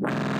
Welcome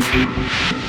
Thank you.